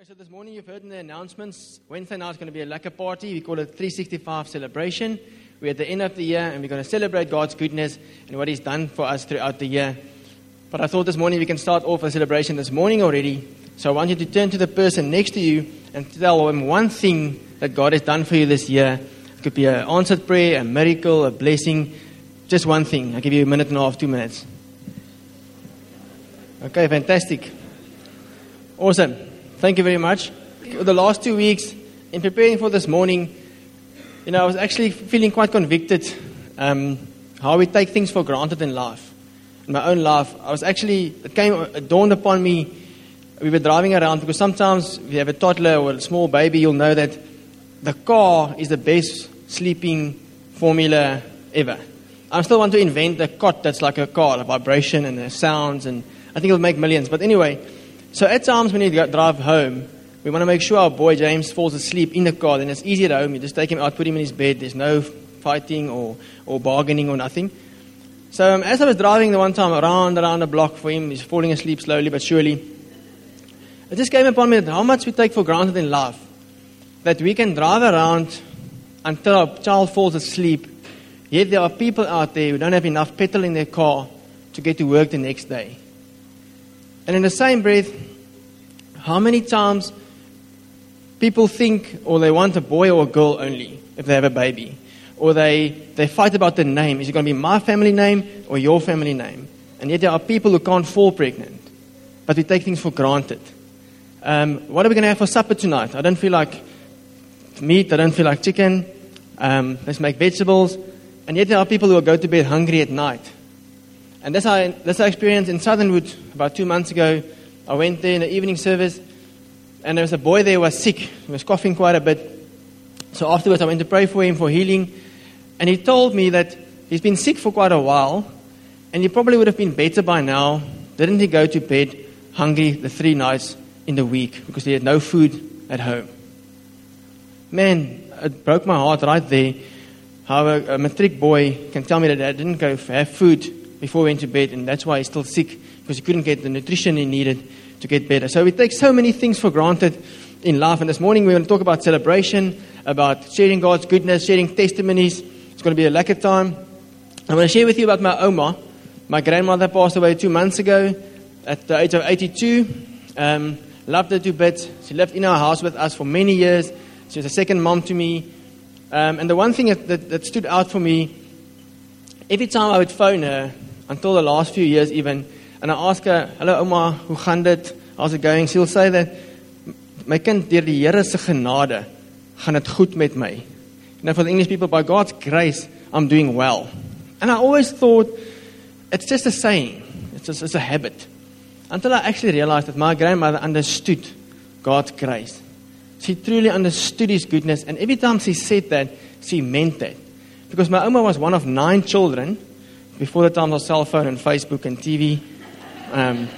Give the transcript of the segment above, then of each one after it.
Okay, so this morning you've heard in the announcements, Wednesday night is going to be a lekker party. We call it 365 celebration. We're at the end of the year and we're going to celebrate God's goodness and what He's done for us throughout the year. But I thought this morning we can start off a celebration this morning already. So I want you to turn to the person next to you and tell them one thing that God has done for you this year. It could be an answered prayer, a miracle, a blessing. Just one thing. I'll give you a minute and a half, two minutes. Okay, fantastic. Awesome. Thank you very much. The last two weeks, in preparing for this morning, you know, I was actually feeling quite convicted um, how we take things for granted in life. In my own life, I was actually, it came, it dawned upon me, we were driving around because sometimes if you have a toddler or a small baby, you'll know that the car is the best sleeping formula ever. I still want to invent a cot that's like a car, a vibration and the sounds, and I think it'll make millions. But anyway, so at times when you drive home, we want to make sure our boy James falls asleep in the car. Then it's easy at home. You just take him out, put him in his bed. There's no fighting or, or bargaining or nothing. So um, as I was driving the one time around around the block for him, he's falling asleep slowly but surely. It just came upon me that how much we take for granted in life. That we can drive around until our child falls asleep. Yet there are people out there who don't have enough petrol in their car to get to work the next day. And in the same breath, how many times people think or they want a boy or a girl only if they have a baby? Or they, they fight about the name. Is it going to be my family name or your family name? And yet there are people who can't fall pregnant. But we take things for granted. Um, what are we going to have for supper tonight? I don't feel like meat. I don't feel like chicken. Um, let's make vegetables. And yet there are people who will go to bed hungry at night. And that's our, that's our experience in Southernwood about two months ago. I went there in the evening service, and there was a boy there who was sick. He was coughing quite a bit. So afterwards, I went to pray for him for healing. And he told me that he's been sick for quite a while, and he probably would have been better by now. Didn't he go to bed hungry the three nights in the week because he had no food at home? Man, it broke my heart right there how a, a matric boy can tell me that I didn't go have food before he went to bed, and that's why he's still sick because he couldn't get the nutrition he needed to get better. So we take so many things for granted in life. And this morning we're going to talk about celebration, about sharing God's goodness, sharing testimonies. It's going to be a lekker time. I'm going to share with you about my Oma. My grandmother passed away two months ago at the age of 82. Um, loved her to bits. She lived in our house with us for many years. She was a second mom to me. Um, and the one thing that, that, that stood out for me, every time I would phone her, until the last few years even. And I ask her, "Hallo ouma, hoe gaan dit? How's it going?" She'll say that my kind deur die Here se genade gaan dit goed met my. Know, for the English people, by God's grace, I'm doing well. And I always thought it's just a saying. It's just it's a habit. Until I actually realized that my grandmother understood God's grace. She truly understood His goodness, and every time she said that, she meant that. Because my Oma was one of nine children, before the time of cell phone and Facebook and TV, um,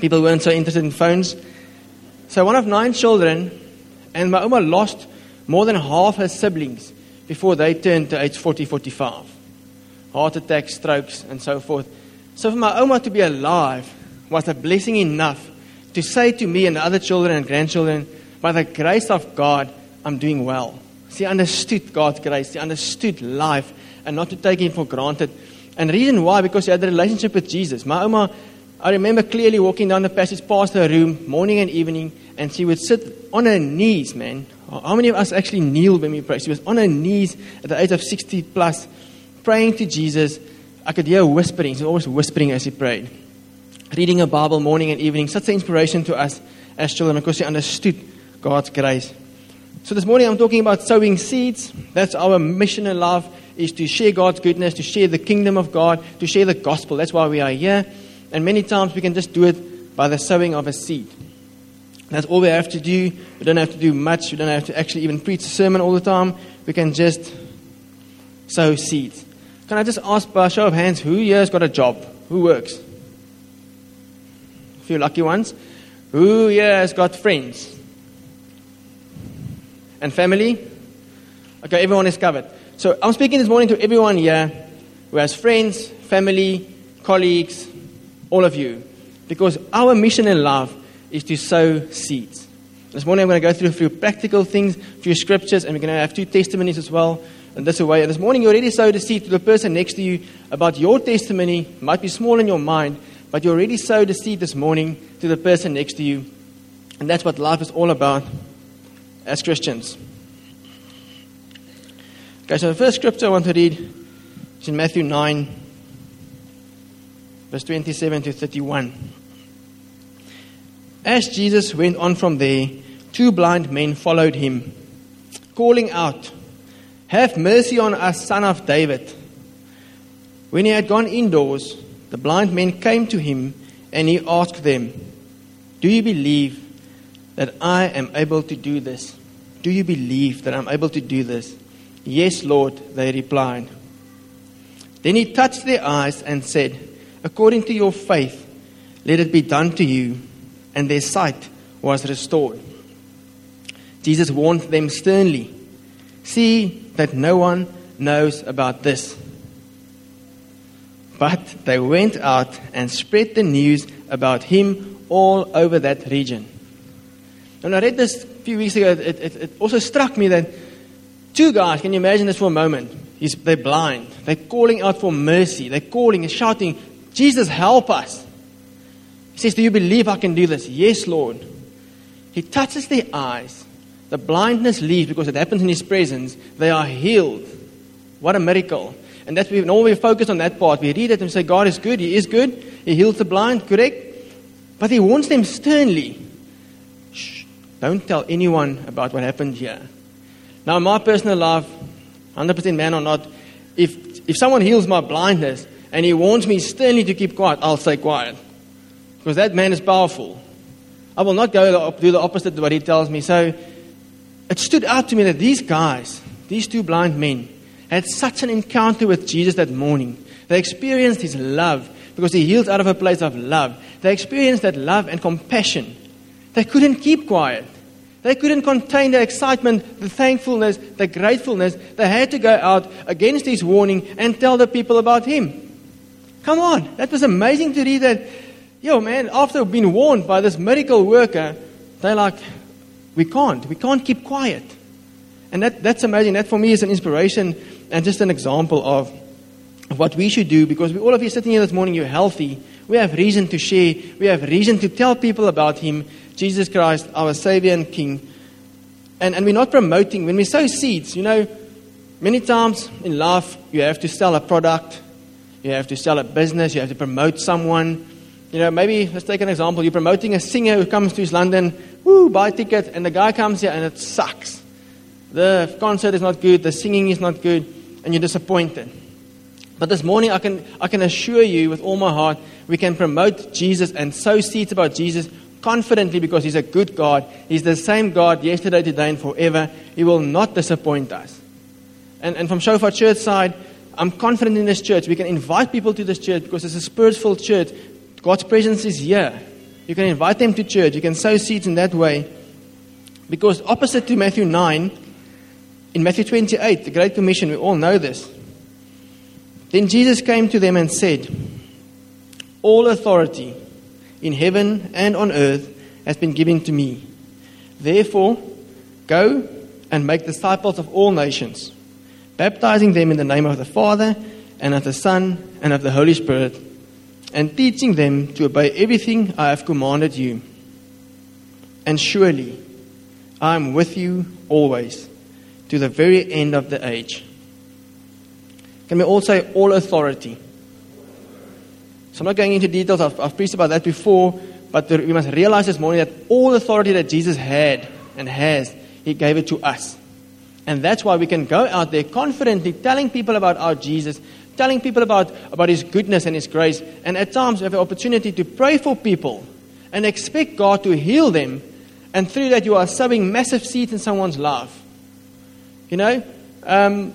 people weren't so interested in phones. So one of nine children, and my Oma lost more than half her siblings before they turned to age 40, 45. Heart attacks, strokes, and so forth. So for my Oma to be alive was a blessing enough to say to me and other children and grandchildren, by the grace of God, I'm doing well. She understood God's grace. She understood life and not to take it for granted. And the reason why, because she had a relationship with Jesus. My Oma, I remember clearly walking down the passage past her room, morning and evening, and she would sit on her knees, man. How many of us actually kneel when we pray? She was on her knees at the age of 60 plus, praying to Jesus. I could hear whispering. She was always whispering as she prayed. Reading a Bible morning and evening. Such an inspiration to us as children because she understood God's grace. So this morning I'm talking about sowing seeds. That's our mission in life is to share God's goodness, to share the kingdom of God, to share the gospel. That's why we are here. And many times we can just do it by the sowing of a seed. That's all we have to do. We don't have to do much. We don't have to actually even preach a sermon all the time. We can just sow seeds. Can I just ask by a show of hands, who here has got a job? Who works? A few lucky ones. Who here has got friends? And family? Okay, everyone is covered. So I'm speaking this morning to everyone here who has friends, family, colleagues, all of you. Because our mission in life is to sow seeds. This morning I'm going to go through a few practical things, a few scriptures, and we're going to have two testimonies as well. And this way. And this morning you already sowed a seed to the person next to you about your testimony. It might be small in your mind, but you already sowed a seed this morning to the person next to you. And that's what life is all about as Christians. Okay, so the first scripture I want to read is in Matthew 9, verse 27 to 31. As Jesus went on from there, two blind men followed him, calling out, Have mercy on us, son of David. When he had gone indoors, the blind men came to him, and he asked them, Do you believe that I am able to do this? Do you believe that I'm able to do this? Yes, Lord, they replied. Then he touched their eyes and said, According to your faith, let it be done to you. And their sight was restored. Jesus warned them sternly See that no one knows about this. But they went out and spread the news about him all over that region. When I read this a few weeks ago, it, it, it also struck me that two guys, can you imagine this for a moment? He's, they're blind. They're calling out for mercy. They're calling and shouting, Jesus, help us. He says, Do you believe I can do this? Yes, Lord. He touches their eyes. The blindness leaves because it happens in His presence. They are healed. What a miracle. And that's when all we focus on that part. We read it and say, God is good. He is good. He heals the blind, correct? But He warns them sternly. Shh, don't tell anyone about what happened here. Now, in my personal life, 100% man or not, if, if someone heals my blindness and he warns me sternly to keep quiet, I'll stay quiet. Because that man is powerful. I will not go do the opposite of what he tells me. So it stood out to me that these guys, these two blind men, had such an encounter with Jesus that morning. They experienced his love because he healed out of a place of love. They experienced that love and compassion. They couldn't keep quiet. They couldn't contain the excitement, the thankfulness, the gratefulness. They had to go out against his warning and tell the people about him. Come on, that was amazing to read that. Yo, man, after being warned by this miracle worker, they're like, we can't. We can't keep quiet. And that, that's amazing. That for me is an inspiration and just an example of, what we should do because we, all of you sitting here this morning, you're healthy. We have reason to share. We have reason to tell people about Him, Jesus Christ, our Savior and King. And, and we're not promoting, when we sow seeds, you know, many times in life you have to sell a product, you have to sell a business, you have to promote someone. You know, maybe let's take an example. You're promoting a singer who comes to East London, woo, buy a ticket, and the guy comes here and it sucks. The concert is not good, the singing is not good, and you're disappointed. But this morning, I can, I can assure you with all my heart, we can promote Jesus and sow seeds about Jesus confidently because He's a good God. He's the same God yesterday, today, and forever. He will not disappoint us. And, and from Shofar Church side, I'm confident in this church. We can invite people to this church because it's a spirit church. God's presence is here. You can invite them to church. You can sow seeds in that way. Because opposite to Matthew 9, in Matthew 28, the Great Commission, we all know this. Then Jesus came to them and said, All authority in heaven and on earth has been given to me. Therefore, go and make disciples of all nations, baptizing them in the name of the Father and of the Son and of the Holy Spirit, and teaching them to obey everything I have commanded you. And surely I am with you always to the very end of the age. Can we all say all authority? So I'm not going into details, I've, I've preached about that before, but we must realize this morning that all authority that Jesus had and has, He gave it to us. And that's why we can go out there confidently telling people about our Jesus, telling people about, about His goodness and His grace. And at times we have the opportunity to pray for people and expect God to heal them. And through that, you are sowing massive seeds in someone's life. You know, um,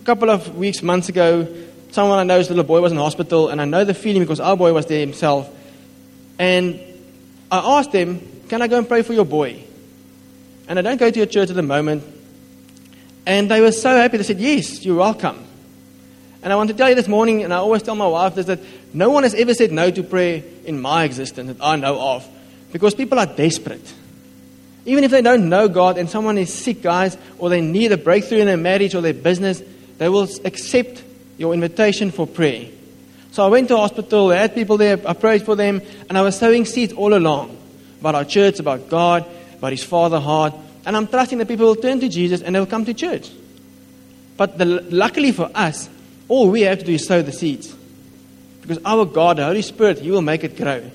a couple of weeks, months ago, someone I know's little boy was in hospital, and I know the feeling because our boy was there himself. And I asked them, Can I go and pray for your boy? And I don't go to your church at the moment. And they were so happy. They said, Yes, you're welcome. And I want to tell you this morning, and I always tell my wife this, that no one has ever said no to prayer in my existence that I know of because people are desperate. Even if they don't know God and someone is sick, guys, or they need a breakthrough in their marriage or their business, they will accept your invitation for prayer. So I went to hospital, I had people there, I prayed for them, and I was sowing seeds all along about our church, about God, about His Father heart. And I'm trusting that people will turn to Jesus and they'll come to church. But the, luckily for us, all we have to do is sow the seeds. Because our God, the Holy Spirit, He will make it grow.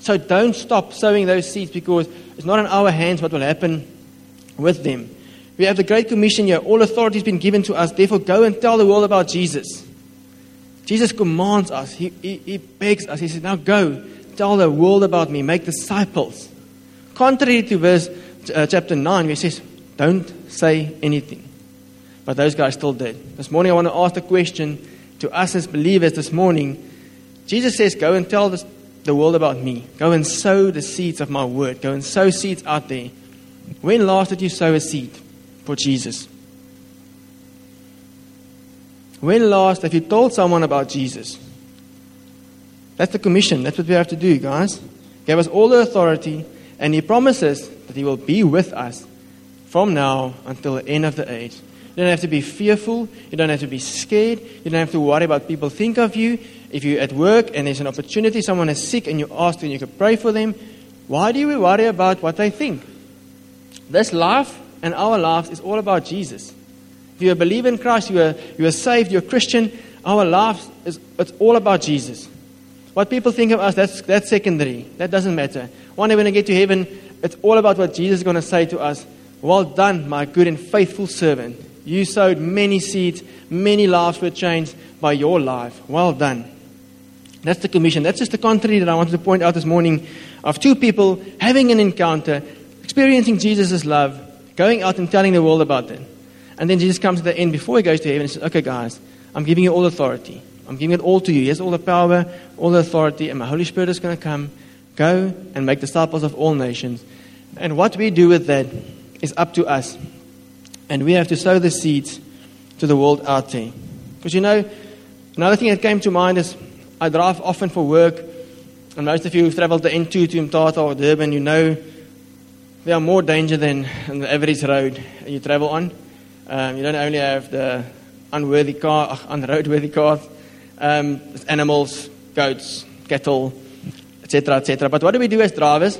So don't stop sowing those seeds because it's not in our hands what will happen with them. We have the Great Commission here. All authority has been given to us. Therefore, go and tell the world about Jesus. Jesus commands us. He, he, he begs us. He says, Now go, tell the world about me, make disciples. Contrary to verse uh, chapter 9, where he says, Don't say anything. But those guys still did. This morning, I want to ask the question to us as believers this morning. Jesus says, Go and tell this, the world about me. Go and sow the seeds of my word. Go and sow seeds out there. When last did you sow a seed for Jesus? When last have you told someone about Jesus? That's the commission. That's what we have to do, guys. He gave us all the authority, and He promises that He will be with us from now until the end of the age. You don't have to be fearful. You don't have to be scared. You don't have to worry about people think of you. If you're at work and there's an opportunity, someone is sick and you ask and you can pray for them, why do we worry about what they think? This life and our lives is all about Jesus. If you believe in Christ, you are, you are saved, you're a Christian, our lives is it's all about Jesus. What people think of us, that's, that's secondary. That doesn't matter. One day when I get to heaven, it's all about what Jesus is going to say to us. Well done, my good and faithful servant. You sowed many seeds, many lives were changed by your life. Well done. That's the commission. That's just the contrary that I wanted to point out this morning of two people having an encounter, experiencing Jesus' love, going out and telling the world about it. And then Jesus comes to the end before he goes to heaven and says, Okay, guys, I'm giving you all authority. I'm giving it all to you. He has all the power, all the authority, and my Holy Spirit is going to come. Go and make disciples of all nations. And what we do with that is up to us. And we have to sow the seeds to the world out there. Because you know, another thing that came to mind is I drive often for work. And most of you who've traveled the N2 to Mthatha or Durban, you know there are more danger than on the average road you travel on. Um, you don't only have the unworthy car, unroadworthy cars, um, animals, goats, cattle, etc., etc. But what do we do as drivers?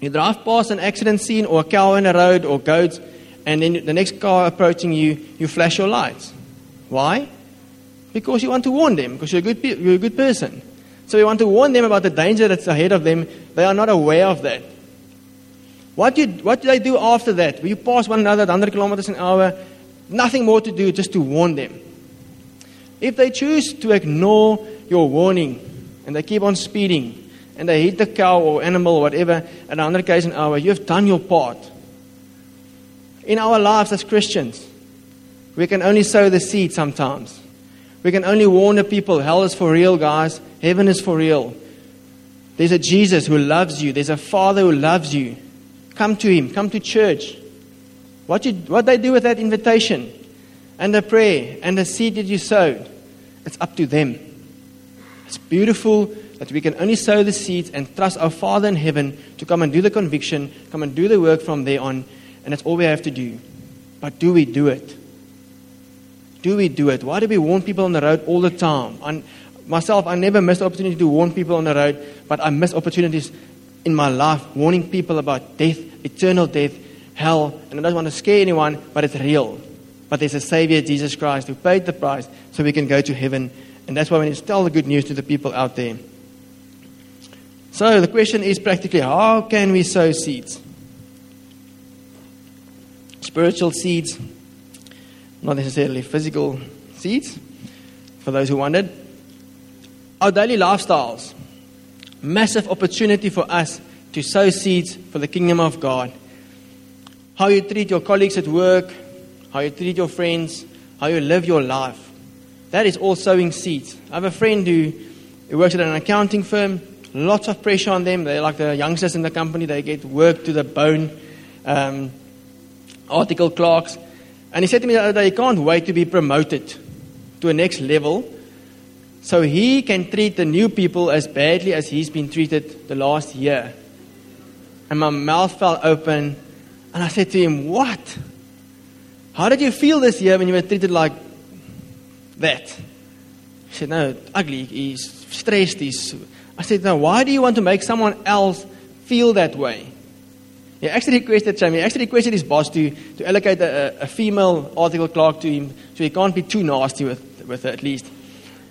You drive past an accident scene or a cow in the road or goats, and then the next car approaching you, you flash your lights. Why? Because you want to warn them, because you're a good, you're a good person. So you want to warn them about the danger that's ahead of them. They are not aware of that. What do, you, what they do after that? You pass one another at 100 kilometers an hour, nothing more to do, just to warn them. If they choose to ignore your warning and they keep on speeding and they hit the cow or animal or whatever at 100 km an hour, you have done your part in our lives as Christians, we can only sow the seed sometimes. We can only warn the people hell is for real, guys. Heaven is for real. There's a Jesus who loves you, there's a Father who loves you. Come to Him, come to church. What, you, what they do with that invitation and the prayer and the seed that you sowed, it's up to them. It's beautiful that we can only sow the seeds and trust our Father in heaven to come and do the conviction, come and do the work from there on and that's all we have to do. But do we do it? Do we do it? Why do we warn people on the road all the time? And myself, I never miss opportunity to warn people on the road, but I miss opportunities in my life warning people about death, eternal death, hell. And I don't want to scare anyone, but it's real. But there's a Savior, Jesus Christ, who paid the price so we can go to heaven. And that's why we need to tell the good news to the people out there. So the question is practically how can we sow seeds? spiritual seeds, not necessarily physical seeds, for those who wondered. Our daily lifestyles, massive opportunity for us to sow seeds for the kingdom of God. How you treat your colleagues at work, how you treat your friends, how you live your life. That is all sowing seeds. I have a friend who, who works at an accounting firm, lots of pressure on them. They're like the youngsters in the company, they get work to the bone. Um, article clerks. And he said to me the other day, he can't wait to be promoted to a next level so he can treat the new people as badly as he's been treated the last year. and my mouth fell open. And I said to him, What? How did you feel this year when you were treated like that? He said, No, ugly. He's stressed. He's. I said, No, why do you want to make someone else feel that way? He actually requested He actually requested his boss to, to allocate a, a female article clerk to him so he can't be too nasty with, with her at least.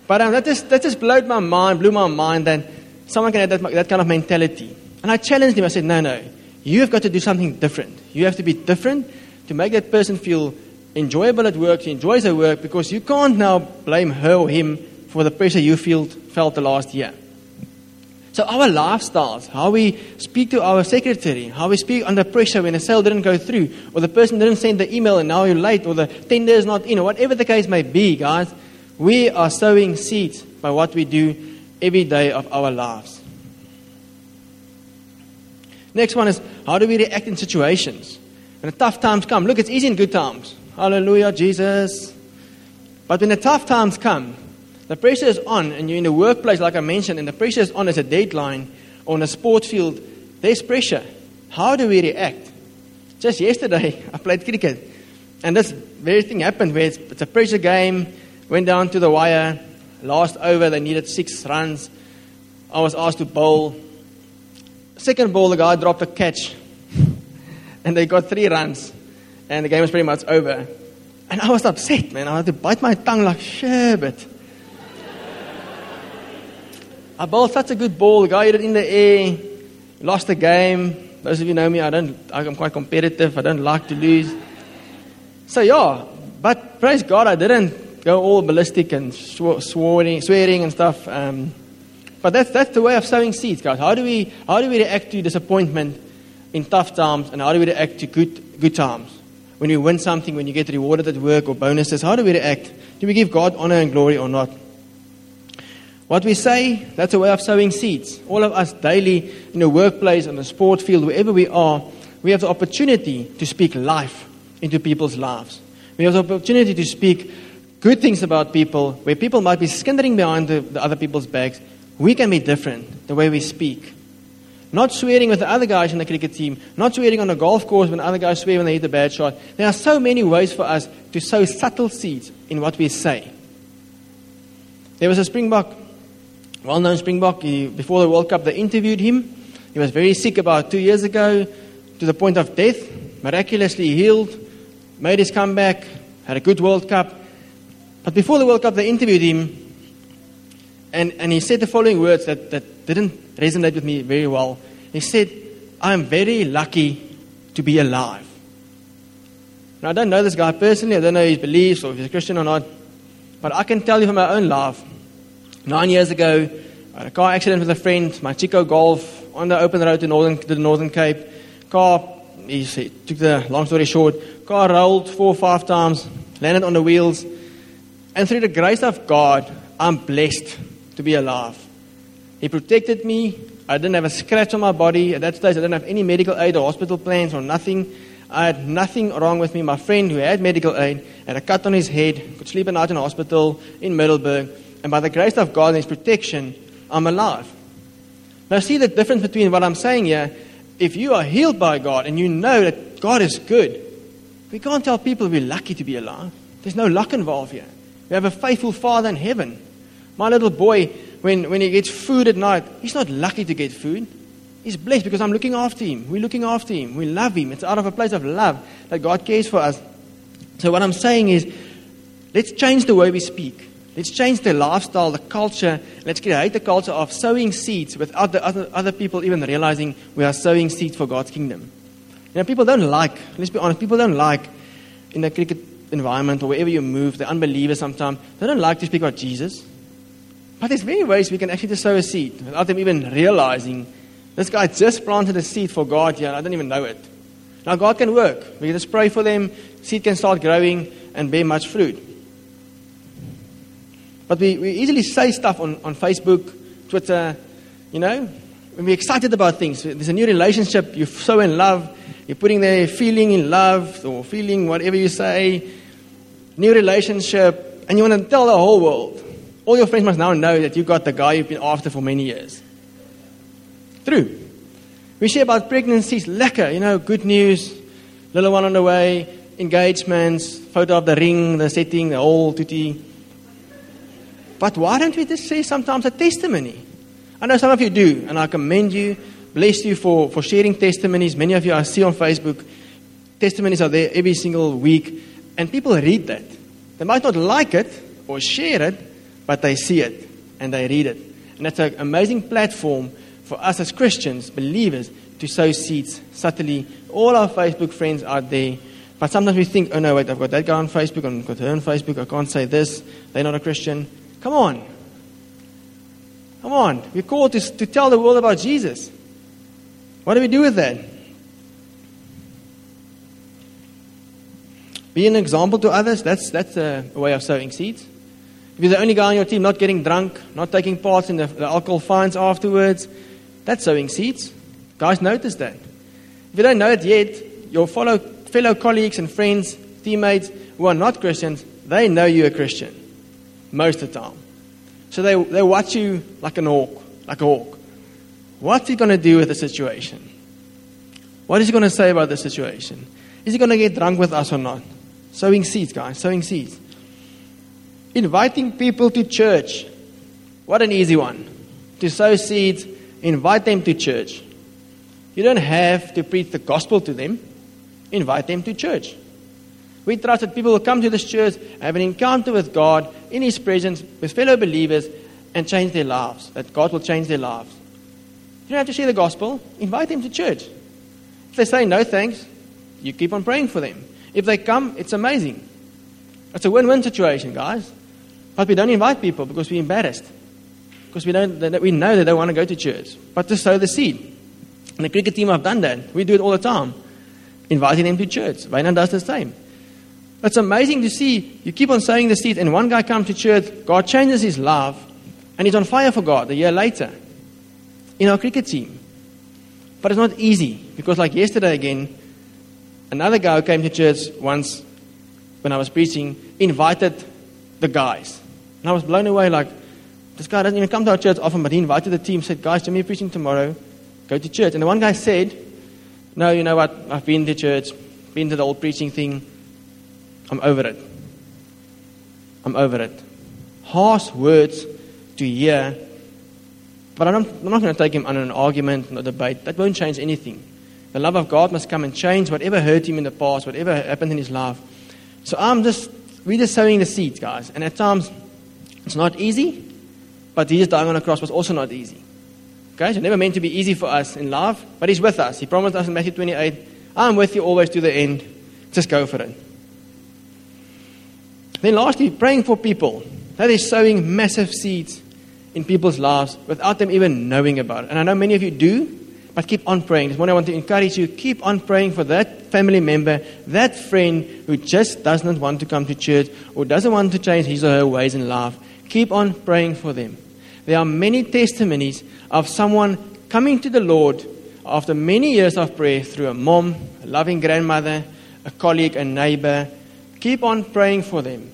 But um, that, just, that just blew my mind, blew my mind that someone can have that, that kind of mentality. And I challenged him. I said, no, no. You have got to do something different. You have to be different to make that person feel enjoyable at work, he enjoys her work, because you can't now blame her or him for the pressure you feel, felt the last year. So our lifestyles, how we speak to our secretary, how we speak under pressure when a sale didn't go through, or the person didn't send the email and now you're late, or the tender is not in, or whatever the case may be, guys, we are sowing seeds by what we do every day of our lives. Next one is how do we react in situations? When the tough times come, look, it's easy in good times. Hallelujah, Jesus. But when the tough times come, the pressure is on, and you're in the workplace, like I mentioned, and the pressure is on as a deadline, or on a sports field, there's pressure. How do we react? Just yesterday, I played cricket, and this very thing happened where it's, it's a pressure game, went down to the wire, last over, they needed six runs. I was asked to bowl. Second ball, the guy dropped a catch, and they got three runs, and the game was pretty much over. And I was upset, man. I had to bite my tongue like sherbet. I bowled such a good ball. The guy hit it in the air. Lost the game. Those of you know me, I don't. I'm quite competitive. I don't like to lose. So yeah, but praise God, I didn't go all ballistic and swearing, swearing and stuff. Um, but that's that's the way of sowing seeds, guys. How do we how do we react to disappointment in tough times, and how do we react to good good times? When we win something, when you get rewarded at work or bonuses, how do we react? Do we give God honor and glory or not? What we say, that's a way of sowing seeds. All of us daily in the workplace, on the sport field, wherever we are, we have the opportunity to speak life into people's lives. We have the opportunity to speak good things about people, where people might be skittering behind the, the other people's backs. We can be different the way we speak. Not swearing with the other guys in the cricket team, not swearing on a golf course when the other guys swear when they hit a bad shot. There are so many ways for us to sow subtle seeds in what we say. There was a Springbok well known Springbok. He, before the World Cup, they interviewed him. He was very sick about two years ago to the point of death, miraculously healed, made his comeback, had a good World Cup. But before the World Cup, they interviewed him, and, and he said the following words that, that didn't resonate with me very well. He said, I'm very lucky to be alive. Now, I don't know this guy personally, I don't know his beliefs or if he's a Christian or not, but I can tell you from my own life Nine years ago, I had a car accident with a friend, my Chico Golf, on the open road to, northern, to the Northern Cape. Car, he took the long story short, car rolled four or five times, landed on the wheels, and through the grace of God, I'm blessed to be alive. He protected me. I didn't have a scratch on my body. At that stage, I didn't have any medical aid or hospital plans or nothing. I had nothing wrong with me. My friend who had medical aid had a cut on his head, could sleep at night in a hospital in Middelburg and by the grace of God and His protection, I'm alive. Now, see the difference between what I'm saying here. If you are healed by God and you know that God is good, we can't tell people we're lucky to be alive. There's no luck involved here. We have a faithful Father in heaven. My little boy, when, when he gets food at night, he's not lucky to get food. He's blessed because I'm looking after him. We're looking after him. We love him. It's out of a place of love that God cares for us. So, what I'm saying is, let's change the way we speak. Let's change the lifestyle, the culture. Let's create the culture of sowing seeds without the other, other people even realizing we are sowing seeds for God's kingdom. You know, people don't like, let's be honest, people don't like in the cricket environment or wherever you move, the unbelievers sometimes, they don't like to speak about Jesus. But there's many ways we can actually just sow a seed without them even realizing this guy just planted a seed for God here, I don't even know it. Now, God can work. We just pray for them, seed can start growing and bear much fruit. But we, we easily say stuff on, on Facebook, Twitter, you know, when we're excited about things. There's a new relationship, you're so in love, you're putting there feeling in love or feeling whatever you say, new relationship, and you want to tell the whole world. All your friends must now know that you got the guy you've been after for many years. True. We share about pregnancies, lekker, you know, good news, little one on the way, engagements, photo of the ring, the setting, the whole tutti. But why don't we just say sometimes a testimony? I know some of you do, and I commend you, bless you for, for sharing testimonies. Many of you I see on Facebook, testimonies are there every single week, and people read that. They might not like it or share it, but they see it and they read it. And that's an amazing platform for us as Christians, believers, to sow seeds subtly. All our Facebook friends are there. But sometimes we think, oh no, wait, I've got that guy on Facebook, I've got her on Facebook, I can't say this, they're not a Christian. Come on. Come on. We're called to, to tell the world about Jesus. What do we do with that? Be an example to others. That's, that's a, way of sowing seeds. If you're the only guy on your team not getting drunk, not taking part in the, the alcohol fines afterwards, that's sowing seeds. Guys, notice that. If you don't know it yet, your fellow, fellow colleagues and friends, teammates who are not Christians, they know you're a Christian most of the time. So they, they watch you like an hawk, like a hawk. What's he going to do with the situation? What is he going to say about the situation? Is he going to get drunk with us or not? Sowing seeds, guys, sowing seeds. Inviting people to church. What an easy one. To sow seeds, invite them to church. You don't have to preach the gospel to them, invite them to church. We trust that people will come to this church, have an encounter with God in His presence with fellow believers, and change their lives. That God will change their lives. You don't have to share the gospel, invite them to church. If they say no thanks, you keep on praying for them. If they come, it's amazing. It's a win win situation, guys. But we don't invite people because we're embarrassed. Because we, don't, we know they don't want to go to church. But to sow the seed. And the cricket team have done that. We do it all the time. Inviting them to church. Wayne does the same. It's amazing to see you keep on sowing the seed, and one guy comes to church, God changes his life, and he's on fire for God a year later in our cricket team. But it's not easy because, like yesterday again, another guy who came to church once when I was preaching invited the guys. And I was blown away like, this guy doesn't even come to our church often, but he invited the team, said, guys, Jimmy preaching tomorrow, go to church. And the one guy said, no, you know what, I've been to church, been to the old preaching thing, I'm over it. I'm over it. Harsh words to hear, but I'm not, I'm not going to take him on an argument, a debate. That won't change anything. The love of God must come and change whatever hurt him in the past, whatever happened in his life. So I'm just, we're just sowing the seeds, guys. And at times, it's not easy, but Jesus dying on the cross was also not easy. Okay, so never meant to be easy for us in love, but He's with us. He promised us in Matthew 28, I'm with you always to the end. Just go for it. Then, lastly, praying for people. That is sowing massive seeds in people's lives without them even knowing about it. And I know many of you do, but keep on praying. This morning I want to encourage you keep on praying for that family member, that friend who just does not want to come to church or doesn't want to change his or her ways in life. Keep on praying for them. There are many testimonies of someone coming to the Lord after many years of prayer through a mom, a loving grandmother, a colleague, a neighbor. Keep on praying for them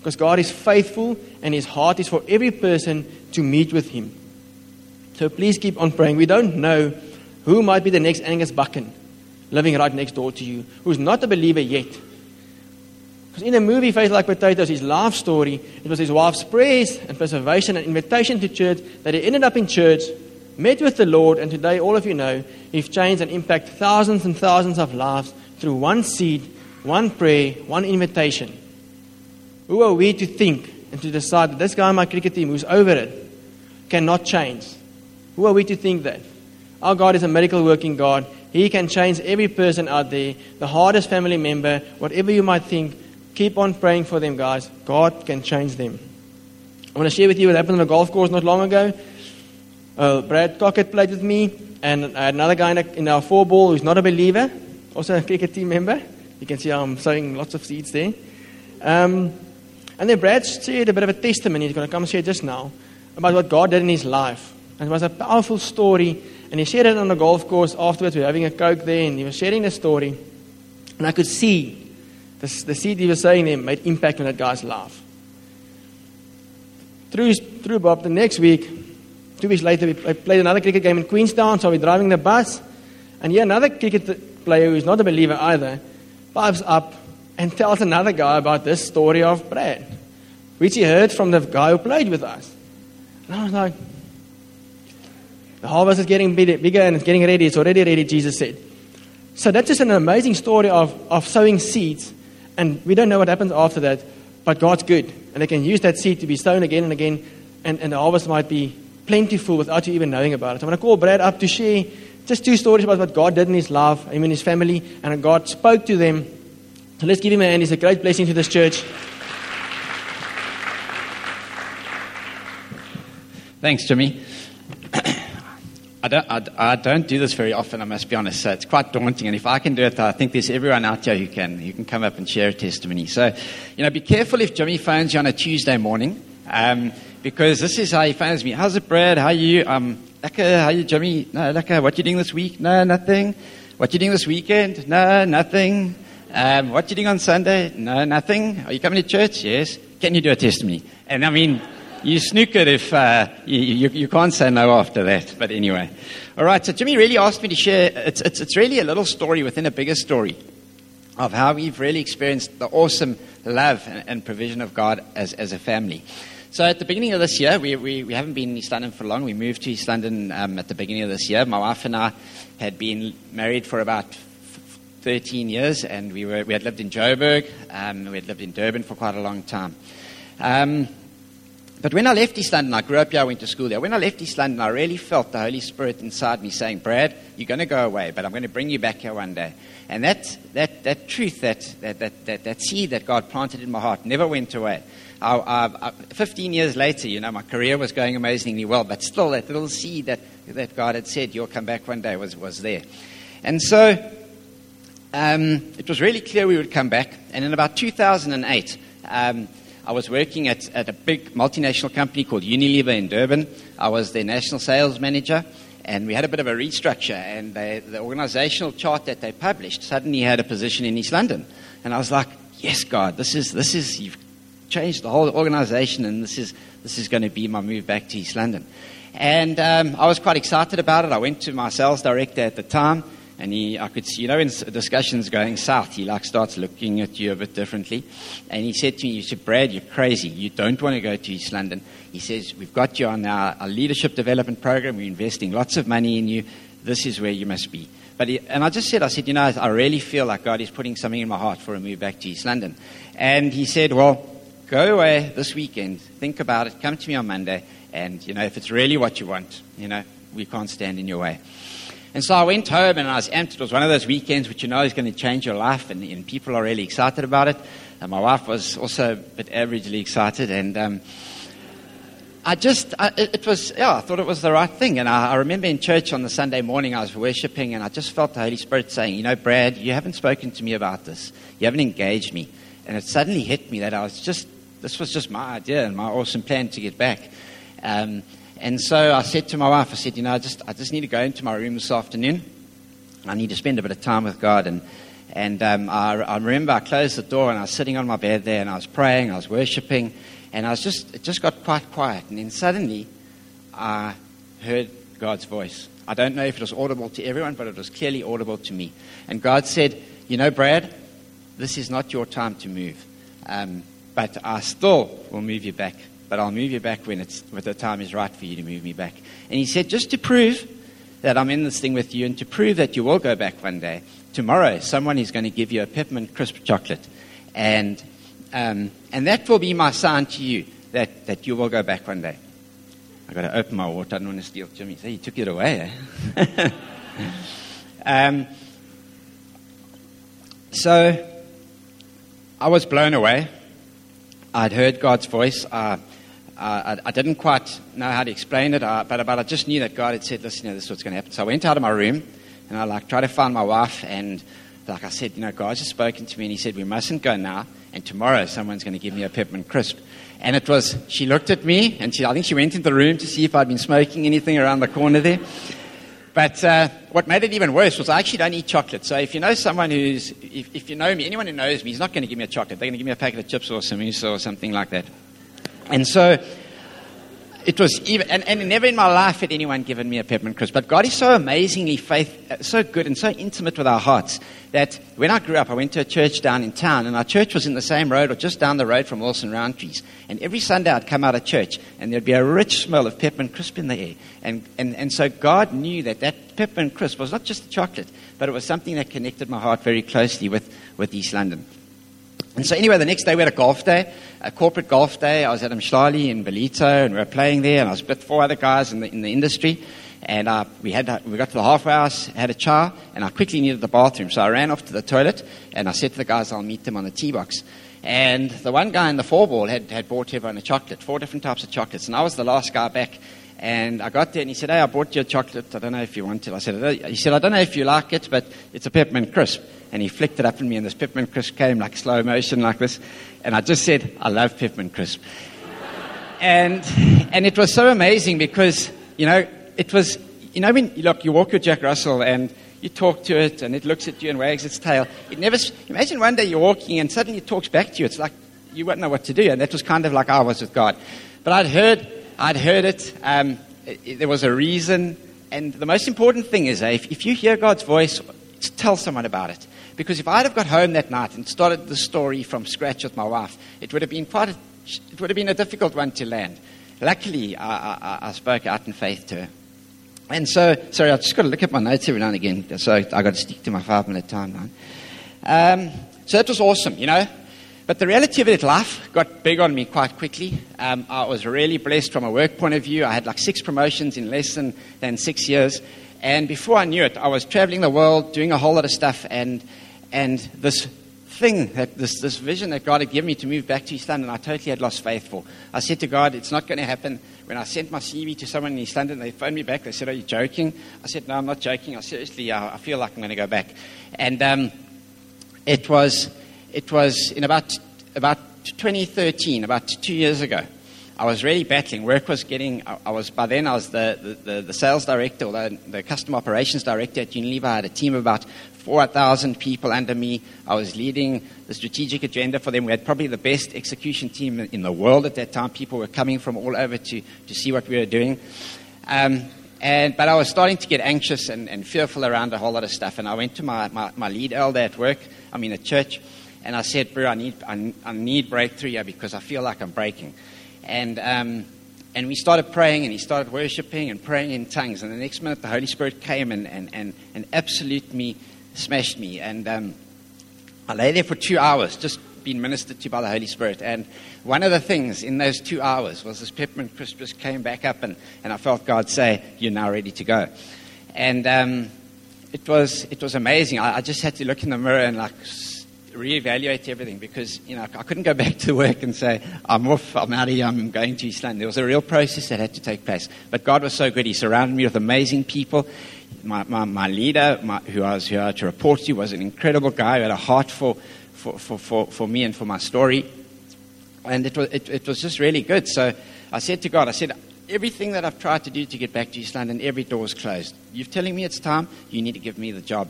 because God is faithful and His heart is for every person to meet with Him. So please keep on praying. We don't know who might be the next Angus Buchan living right next door to you, who's not a believer yet. Because in a movie, Faith Like Potatoes, his life story, it was his wife's prayers and preservation and invitation to church that he ended up in church, met with the Lord, and today, all of you know, he's changed and impacted thousands and thousands of lives through one seed, one prayer, one invitation. Who are we to think and to decide that this guy on my cricket team who's over it cannot change? Who are we to think that? Our God is a miracle working God. He can change every person out there, the hardest family member, whatever you might think. Keep on praying for them, guys. God can change them. I want to share with you what happened on the golf course not long ago. Uh, Brad Cockett played with me, and I had another guy in, a, in our four ball who's not a believer, also a cricket team member. You can see I'm sowing lots of seeds there. Um, and then Brad shared a bit of a testimony. He's going to come share just now about what God did in his life. And it was a powerful story. And he shared it on the golf course afterwards. We were having a Coke there, and he was sharing the story. And I could see the, the seed he was saying there made impact on that guy's life. Through, through Bob, the next week, two weeks later, we played another cricket game in Queenstown, so we're driving the bus. And here, another cricket player who's not a believer either pipes up and tells another guy about this story of Brad, which he heard from the guy who played with us. And I was like, the harvest is getting bigger and it's getting ready. It's already ready, Jesus said. So that's just an amazing story of, of sowing seeds. And we don't know what happens after that, but God's good. And they can use that seed to be sown again and again, and, and the harvest might be plentiful without you even knowing about it. I'm going to call Brad up to share just two stories about what God did in his life, him and his family, and God spoke to them. So let's give him a hand. He's a great blessing to this church. Thanks, Jimmy. I don't, I, I, don't do this very often, I must be honest. So it's quite daunting. And if I can do it, I think there's everyone out there who can, who can come up and share a testimony. So, you know, be careful if Jimmy phones you on a Tuesday morning, um, because this is how he phones me. How's it, Brad? How you? Um, lekker, how are you, Jimmy? No, lekker. What you doing this week? No, nothing. What you doing this weekend? No, nothing. Um, what you doing on Sunday? No, nothing. Are you coming to church? Yes. Can you do a testimony? And I mean, you snook it if uh, you, you, you, can't say no after that. But anyway. All right, so Jimmy really asked me to share. It's, it's, it's really a little story within a bigger story of how we've really experienced the awesome love and, and provision of God as, as a family. So at the beginning of this year, we, we, we haven't been in East London for long. We moved to East London um, at the beginning of this year. My wife and I had been married for about 13 years, and we, were, we had lived in Joburg. Um, we had lived in Durban for quite a long time. Um, but when I left East London, I grew up here, I went to school there. When I left East London, I really felt the Holy Spirit inside me saying, Brad, you're going to go away, but I'm going to bring you back here one day. And that, that, that truth, that, that, that, that, seed that God planted in my heart never went away. I, I, I, 15 years later, you know, my career was going amazingly well, but still that little seed that, that God had said, you'll come back one day, was, was there. And so um, it was really clear we would come back. And in about 2008, um, I was working at, at a big multinational company called Unilever in Durban. I was their national sales manager, and we had a bit of a restructure. And they, the organizational chart that they published suddenly had a position in East London. And I was like, yes, God, this is, this is you've changed the whole organization, and this is, this is going to be my move back to East London. And um, I was quite excited about it. I went to my sales director at the time and he, I could see, you know, in discussions going south, he like starts looking at you a bit differently. And he said to me, he said, Brad, you're crazy. You don't want to go to East London. He says, we've got you on our, our leadership development program. We're investing lots of money in you. This is where you must be. But he, and I just said, I said, you know, I really feel like God is putting something in my heart for a move back to East London. And he said, well, go away this weekend, think about it, come to me on Monday, and, you know, if it's really what you want, you know, we can't stand in your way. And so I went home and I was amped. It was one of those weekends which you know is going to change your life, and, and people are really excited about it. And my wife was also a bit averagely excited, and um, I just, I, it, was, yeah, I thought it was the right thing. And I, I remember in church on the Sunday morning, I was worshiping, and I just felt the Holy Spirit saying, You know, Brad, you haven't spoken to me about this, you haven't engaged me. And it suddenly hit me that I was just, this was just my idea and my awesome plan to get back. Um, and so I said to my wife, I said, you know, I just, I just need to go into my room this afternoon. I need to spend a bit of time with God. And, and um, I, I, remember I closed the door and I was sitting on my bed there and I was praying, I was worshiping, and I was just, it just got quite quiet. And then suddenly I heard God's voice. I don't know if it was audible to everyone, but it was clearly audible to me. And God said, you know, Brad, this is not your time to move. Um, but I still will move you back but I'll move you back when, it's, when the time is right for you to move me back. And he said, just to prove that I'm in this thing with you and to prove that you will go back one day, tomorrow someone is going to give you a peppermint crisp chocolate. And, um, and that will be my sign to you that, that you will go back one day. I've got to open my water. I don't want to steal Jimmy. So he took it away. Eh? um, so I was blown away. I'd heard God's voice. Uh, uh, I, I, didn't quite know how to explain it, uh, but, but I just knew that God had said, listen, you know, this is what's going to happen. So I went out of my room and I like tried to find my wife and like I said, you know, God just spoken to me and he said, we mustn't go now and tomorrow someone's going to give me a peppermint crisp. And it was, she looked at me and she, I think she went into the room to see if I'd been smoking anything around the corner there. But uh, what made it even worse was I actually don't eat chocolate. So if you know someone who's, if, if you know me, anyone who knows me, he's not going to give me a chocolate. They're going to give me a packet of chips or some or something like that. And so it was even, and, and never in my life had anyone given me a peppermint crisp. But God is so amazingly faith, uh, so good and so intimate with our hearts that when I grew up, I went to a church down in town, and our church was in the same road or just down the road from Wilson Rowntrees. And every Sunday I'd come out of church, and there'd be a rich smell of peppermint crisp in the air. And, and, and so God knew that that peppermint crisp was not just chocolate, but it was something that connected my heart very closely with, with East London. And so anyway, the next day we had a golf day, a corporate golf day. I was at Umhlali in Ballito, and we were playing there, and I was with four other guys in the, in the industry. And uh, we, had, we got to the halfway house, had a chow, and I quickly needed the bathroom. So I ran off to the toilet, and I said to the guys, I'll meet them on the tee box. And the one guy in the four ball had, had bought everyone a chocolate, four different types of chocolates. And I was the last guy back. And I got there and he said, Hey, I bought you a chocolate. I don't know if you want it. I said, He said, I don't know if you like it, but it's a peppermint crisp. And he flicked it up at me and this peppermint crisp came like slow motion like this. And I just said, I love peppermint crisp. and, and it was so amazing because, you know, it was, you know, when, look, you walk with Jack Russell and you talk to it and it looks at you and wags its tail. It never, imagine one day you're walking and suddenly it talks back to you. It's like you wouldn't know what to do. And that was kind of like I was with God. But I'd heard I'd heard it. Um, it, it. There was a reason. And the most important thing is, uh, if, if you hear God's voice, tell someone about it. Because if I'd have got home that night and started the story from scratch with my wife, it would have been quite a, it would have been a difficult one to land. Luckily, I, I, I spoke out in faith to her. And so, sorry, I've just got to look at my notes every now and again. So I've got to stick to my five minute timeline. Um, so that was awesome, you know. But the reality of it, life got big on me quite quickly. Um, I was really blessed from a work point of view. I had like six promotions in less than, than six years. And before I knew it, I was traveling the world, doing a whole lot of stuff. And, and this thing, that, this, this vision that God had given me to move back to East London, I totally had lost faith for. I said to God, it's not going to happen. When I sent my CV to someone in East London, they phoned me back. They said, Are you joking? I said, No, I'm not joking. I seriously, I, I feel like I'm going to go back. And um, it was it was in about, about 2013, about two years ago. I was really battling. Work was getting, I was, by then I was the, the, the sales director or the, the customer operations director at Unilever. I had a team of about 4,000 people under me. I was leading the strategic agenda for them. We had probably the best execution team in the world at that time. People were coming from all over to, to see what we were doing. Um, and, but I was starting to get anxious and, and, fearful around a whole lot of stuff. And I went to my, my, my lead elder at work, I mean at church, and I said, Bro, I need, I, I need breakthrough here because I feel like I'm breaking. And, um, and we started praying, and he started worshiping and praying in tongues. And the next minute, the Holy Spirit came and, and, and, and absolute me, smashed me. And um, I lay there for two hours, just being ministered to by the Holy Spirit. And one of the things in those two hours was this peppermint crisp came back up, and, and I felt God say, You're now ready to go. And um, it, was, it was amazing. I, I just had to look in the mirror and like reevaluate everything because you know I couldn't go back to work and say I'm off, I'm out of here, I'm going to London. There was a real process that had to take place. But God was so good; He surrounded me with amazing people. My, my, my leader, my, who I was who I had to report to, was an incredible guy who had a heart for for, for, for, for me and for my story, and it was it, it was just really good. So I said to God, I said. Everything that I've tried to do to get back to East London, every door is closed. You're telling me it's time, you need to give me the job.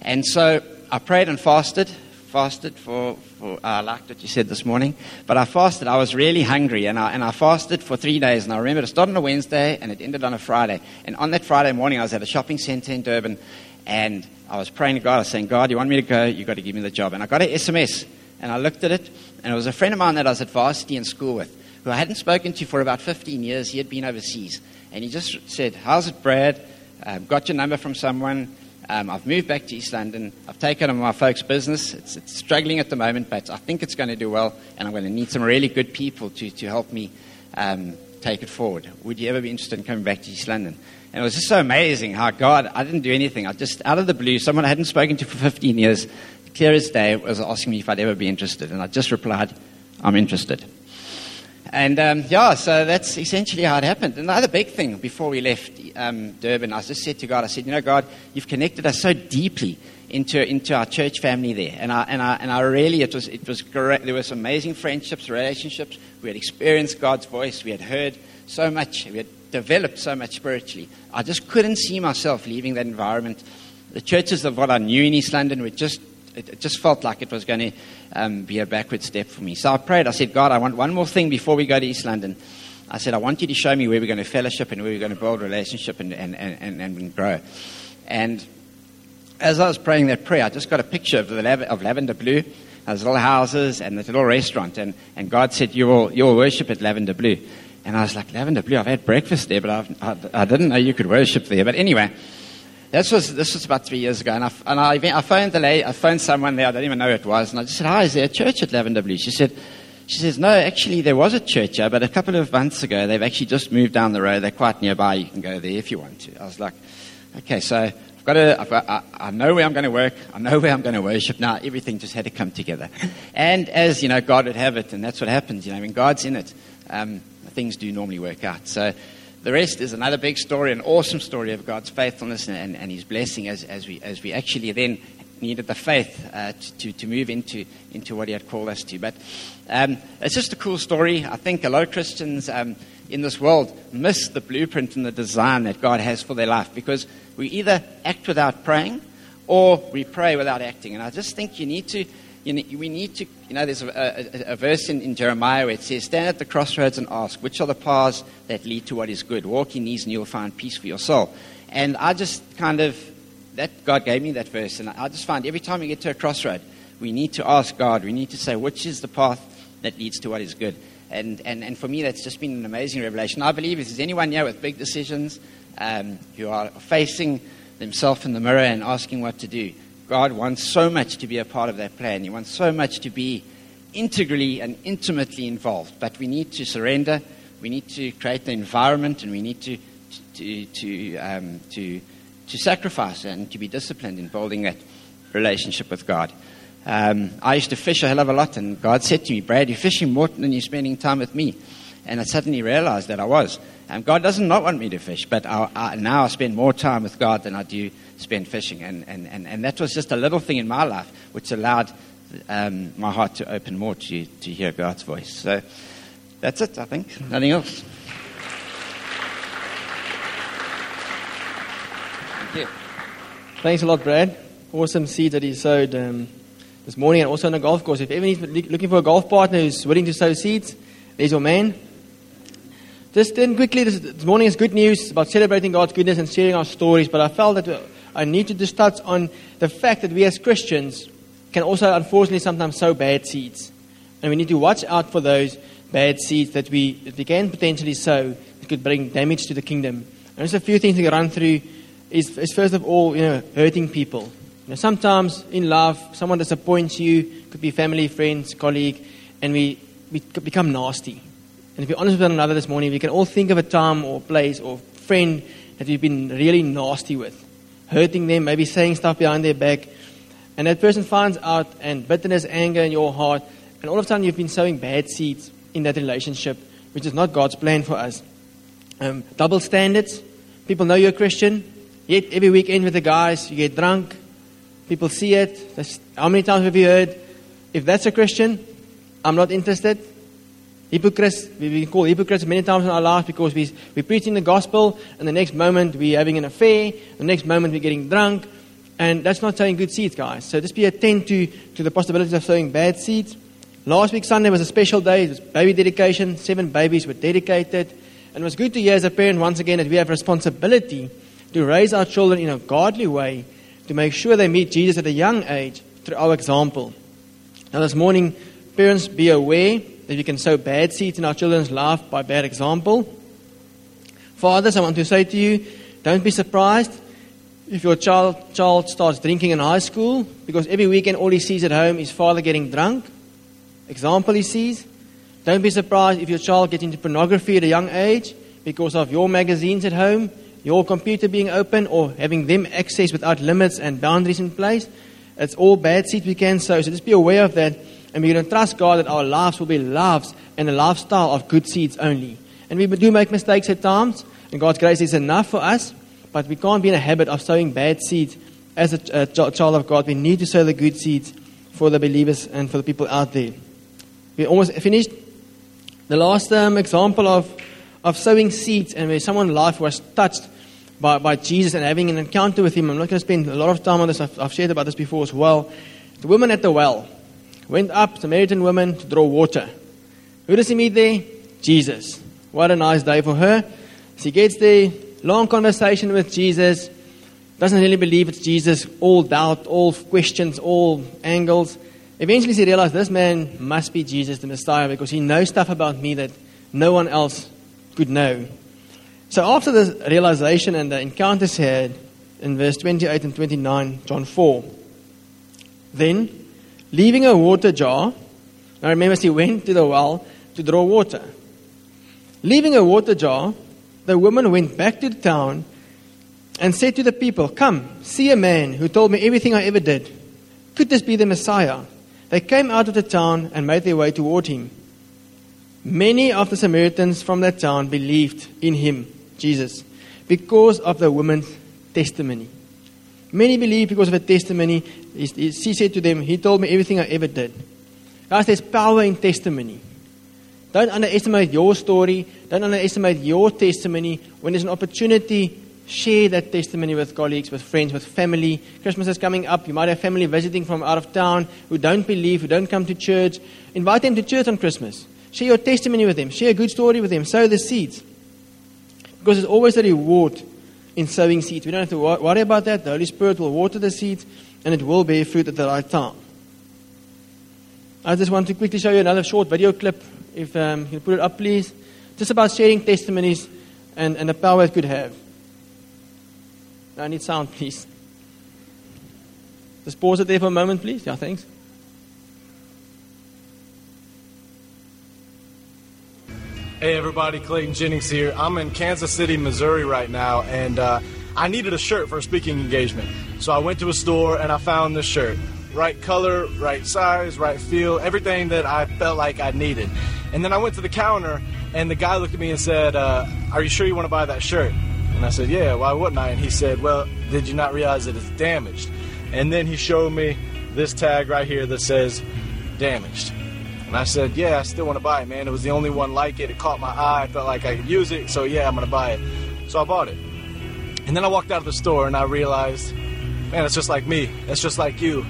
And so I prayed and fasted fasted for, for I liked what you said this morning, but I fasted. I was really hungry, and I, and I fasted for three days. And I remember it started on a Wednesday, and it ended on a Friday. And on that Friday morning, I was at a shopping centre in Durban, and I was praying to God. I was saying, God, you want me to go? You've got to give me the job. And I got an SMS, and I looked at it, and it was a friend of mine that I was at varsity in school with, who I hadn't spoken to for about 15 years. He had been overseas. And he just said, How's it, Brad? Um, got your number from someone. Um, I've moved back to East London. I've taken on my folks' business. It's, it's, struggling at the moment, but I think it's going to do well, and I'm going to need some really good people to, to help me um, take it forward. Would you ever be interested in coming back to East London? And it was just so amazing how God, I didn't do anything. I just, out of the blue, someone I hadn't spoken to for 15 years, clear as day, was asking me if I'd ever be interested. And I just replied, I'm interested. And um, yeah, so that's essentially how it happened. Another big thing before we left um, Durban, I just said to God, I said, you know, God, you've connected us so deeply into, into our church family there. And I, and, I, and I really, it was, it was great. There was amazing friendships, relationships. We had experienced God's voice. We had heard so much. We had developed so much spiritually. I just couldn't see myself leaving that environment. The churches of what I knew in East London were just it, it just felt like it was going to um, be a backward step for me. So I prayed. I said, God, I want one more thing before we go to East London. I said, I want you to show me where we're going to fellowship and where we're going to build relationship and, and, and, and, grow. And as I was praying that prayer, I just got a picture of, the lav- of Lavender Blue, those little houses and the little restaurant. And, and God said, you will, you will worship at Lavender Blue. And I was like, Lavender Blue, I've had breakfast there, but I've, I, I didn't know you could worship there. But anyway, this was, this was about three years ago. And I, and I, I phoned the lady, I phoned someone there, I don't even know who it was. And I just said, hi, is there a church at Lavender Blue? She said, she says, no, actually there was a church here, but a couple of months ago they've actually just moved down the road. They're quite nearby. You can go there if you want to. I was like, okay, so I've got to, I've got, I, I know where I'm going to work. I know where I'm going to worship. Now everything just had to come together. And as, you know, God would have it, and that's what happens, you know, when God's in it, um, things do normally work out. So the rest is another big story, an awesome story of God's faithfulness and, and, and His blessing as, as, we, as we actually then needed the faith uh, to, to move into, into what He had called us to. But um, it's just a cool story. I think a lot of Christians um, in this world miss the blueprint and the design that God has for their life because we either act without praying or we pray without acting. And I just think you need to. You know, we need to, you know, there's a, a, a verse in, in Jeremiah where it says, Stand at the crossroads and ask, which are the paths that lead to what is good? Walk in these and you'll find peace for your soul. And I just kind of that God gave me that verse, and I just find every time we get to a crossroad, we need to ask God. We need to say, which is the path that leads to what is good? And, and, and for me, that's just been an amazing revelation. I believe if there's anyone here with big decisions um, who are facing themselves in the mirror and asking what to do, God wants so much to be a part of that plan. He wants so much to be integrally and intimately involved. But we need to surrender. We need to create the environment, and we need to to to um, to to sacrifice and to be disciplined in building that relationship with God. Um, I used to fish a hell of a lot, and God said to me, Brad, you're fishing more than you're spending time with me. And I suddenly realized that I was. And God doesn't not want me to fish, but I, I, now I spend more time with God than I do spend fishing. And, and, and, and that was just a little thing in my life which allowed um, my heart to open more to, to hear God's voice. So that's it, I think. Nothing else. Thank you. Thanks a lot, Brad. Awesome seed that he sowed um, this morning and also on the golf course. If anyone's looking for a golf partner who's willing to sow seeds, there's your man. Just then quickly, this morning is good news about celebrating God's goodness and sharing our stories, but I felt that I need to just touch on the fact that we as Christians can also unfortunately sometimes sow bad seeds. And we need to watch out for those bad seeds that we, that we can potentially sow that could bring damage to the kingdom. And there's a few things to run through is, is first of all, you know, hurting people. You know, sometimes in love, someone disappoints you, could be family, friends, colleague, and we, we become nasty. And if you're honest with one another this morning, we can all think of a time or place or friend that we've been really nasty with, hurting them, maybe saying stuff behind their back, and that person finds out, and bitterness, anger in your heart, and all of a sudden you've been sowing bad seeds in that relationship, which is not God's plan for us. Um, double standards. People know you're a Christian, Yet every weekend with the guys, you get drunk. People see it. That's, how many times have you heard, if that's a Christian, I'm not interested? Hypocrites, we call hypocrites many times in our lives because we, we're preaching the gospel and the next moment we're having an affair, the next moment we're getting drunk, and that's not sowing good seeds, guys. So just be attentive to, to the possibilities of sowing bad seeds. Last week, Sunday, was a special day. It was baby dedication. Seven babies were dedicated. And it was good to hear as a parent once again that we have responsibility to raise our children in a godly way, to make sure they meet Jesus at a young age through our example. Now, this morning, parents, be aware that we can sow bad seeds in our children's life by bad example. Fathers, I want to say to you, don't be surprised if your child, child starts drinking in high school, because every weekend all he sees at home is father getting drunk. Example he sees. Don't be surprised if your child gets into pornography at a young age because of your magazines at home your computer being open or having them access without limits and boundaries in place. It's all bad seeds we can sow. So just be aware of that. And going to trust God that our lives will be lives and a lifestyle of good seeds only. And we do make mistakes at times, and God's grace is enough for us, but we can't be in a habit of sowing bad seeds as a, a child of God. We need to sow the good seeds for the believers and for the people out there. We almost finished. The last um, example of of sowing seeds and where someone's life was touched by, by Jesus and having an encounter with him. I'm not going to spend a lot of time on this. I've, I've shared about this before as well. The woman at the well went up, Samaritan woman, to draw water. Who does he meet there? Jesus. What a nice day for her. She gets there, long conversation with Jesus, doesn't really believe it's Jesus, all doubt, all questions, all angles. Eventually, she realized this man must be Jesus, the Messiah, because he knows stuff about me that no one else could know. So, after this realization and the encounter she had in verse 28 and 29, John 4, then, leaving a water jar, now remember, she went to the well to draw water. Leaving a water jar, the woman went back to the town and said to the people, Come, see a man who told me everything I ever did. Could this be the Messiah? They came out of the town and made their way toward him. Many of the Samaritans from that town believed in him, Jesus, because of the woman's testimony. Many believed because of her testimony. She said to them, He told me everything I ever did. Guys, there's power in testimony. Don't underestimate your story. Don't underestimate your testimony. When there's an opportunity Share that testimony with colleagues, with friends, with family. Christmas is coming up. You might have family visiting from out of town who don't believe, who don't come to church. Invite them to church on Christmas. Share your testimony with them. Share a good story with them. Sow the seeds. Because there's always a reward in sowing seeds. We don't have to worry about that. The Holy Spirit will water the seeds and it will bear fruit at the right time. I just want to quickly show you another short video clip. If um, you put it up, please. Just about sharing testimonies and, and the power it could have. I need sound, please. Just pause it there for a moment, please. Yeah, thanks. Hey everybody, Clayton Jennings here. I'm in Kansas City, Missouri right now, and uh, I needed a shirt for a speaking engagement. So I went to a store and I found this shirt. Right color, right size, right feel, everything that I felt like I needed. And then I went to the counter and the guy looked at me and said, uh, Are you sure you want to buy that shirt? And I said, Yeah, why wouldn't I? And he said, Well, did you not realize that it's damaged? And then he showed me this tag right here that says damaged. And I said, Yeah, I still want to buy it, man. It was the only one like it. It caught my eye. I felt like I could use it. So, yeah, I'm going to buy it. So I bought it. And then I walked out of the store and I realized, man, it's just like me. It's just like you.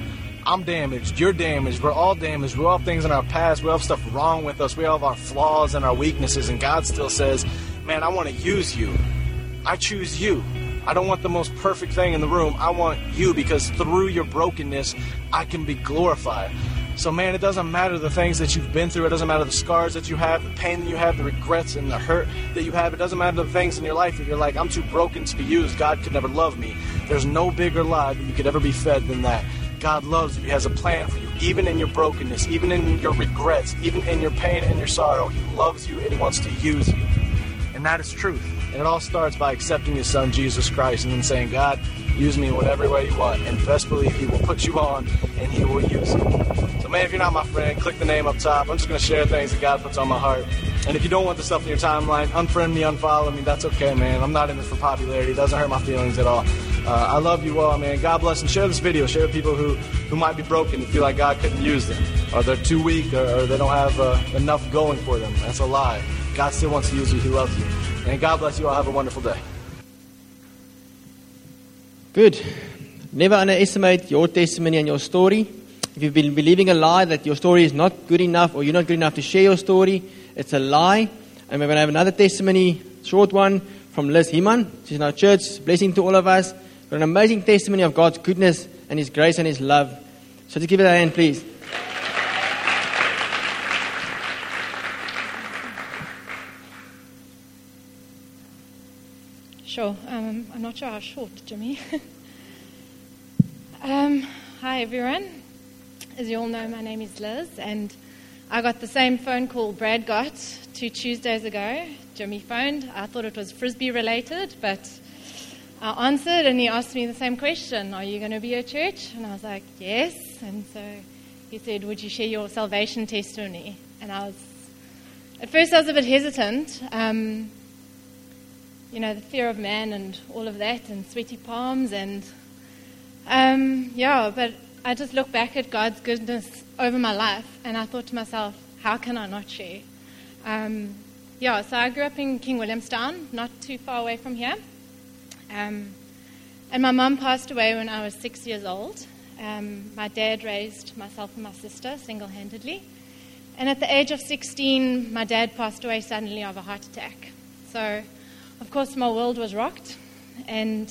I'm damaged. You're damaged. We're all damaged. We all have things in our past. We all have stuff wrong with us. We all have our flaws and our weaknesses. And God still says, man, I want to use you. I choose you. I don't want the most perfect thing in the room. I want you because through your brokenness, I can be glorified. So, man, it doesn't matter the things that you've been through. It doesn't matter the scars that you have, the pain that you have, the regrets and the hurt that you have. It doesn't matter the things in your life that you're like, I'm too broken to be used. God could never love me. There's no bigger lie that you could ever be fed than that. God loves you. He has a plan for you, even in your brokenness, even in your regrets, even in your pain and your sorrow. He loves you and He wants to use you. And that is truth. And it all starts by accepting His Son, Jesus Christ, and then saying, God, use me in whatever way you want. And best believe He will put you on and He will use you. Man, if you're not my friend, click the name up top. I'm just going to share things that God puts on my heart. And if you don't want the stuff in your timeline, unfriend me, unfollow me. That's okay, man. I'm not in this for popularity. It doesn't hurt my feelings at all. Uh, I love you all, man. God bless and share this video. Share with people who, who might be broken and feel like God couldn't use them, or they're too weak, or, or they don't have uh, enough going for them. That's a lie. God still wants to use you. He loves you. And God bless you all. Have a wonderful day. Good. Never underestimate your testimony and your story. If you've been believing a lie that your story is not good enough or you're not good enough to share your story, it's a lie. And we're going to have another testimony, short one, from Liz Heman. She's in our church. Blessing to all of us. Got an amazing testimony of God's goodness and His grace and His love. So just give it a hand, please. Sure. Um, I'm not sure how short, Jimmy. um, hi, everyone. As you all know, my name is Liz, and I got the same phone call Brad got two Tuesdays ago. Jimmy phoned. I thought it was frisbee related, but I answered, and he asked me the same question Are you going to be a church? And I was like, Yes. And so he said, Would you share your salvation testimony? And I was, at first, I was a bit hesitant. Um, you know, the fear of man and all of that, and sweaty palms, and um, yeah, but I just look back at God's goodness over my life, and I thought to myself, how can I not share? Um, yeah, so I grew up in King Williamstown, not too far away from here. Um, and my mum passed away when I was six years old. Um, my dad raised myself and my sister single handedly. And at the age of 16, my dad passed away suddenly of a heart attack. So, of course, my world was rocked. And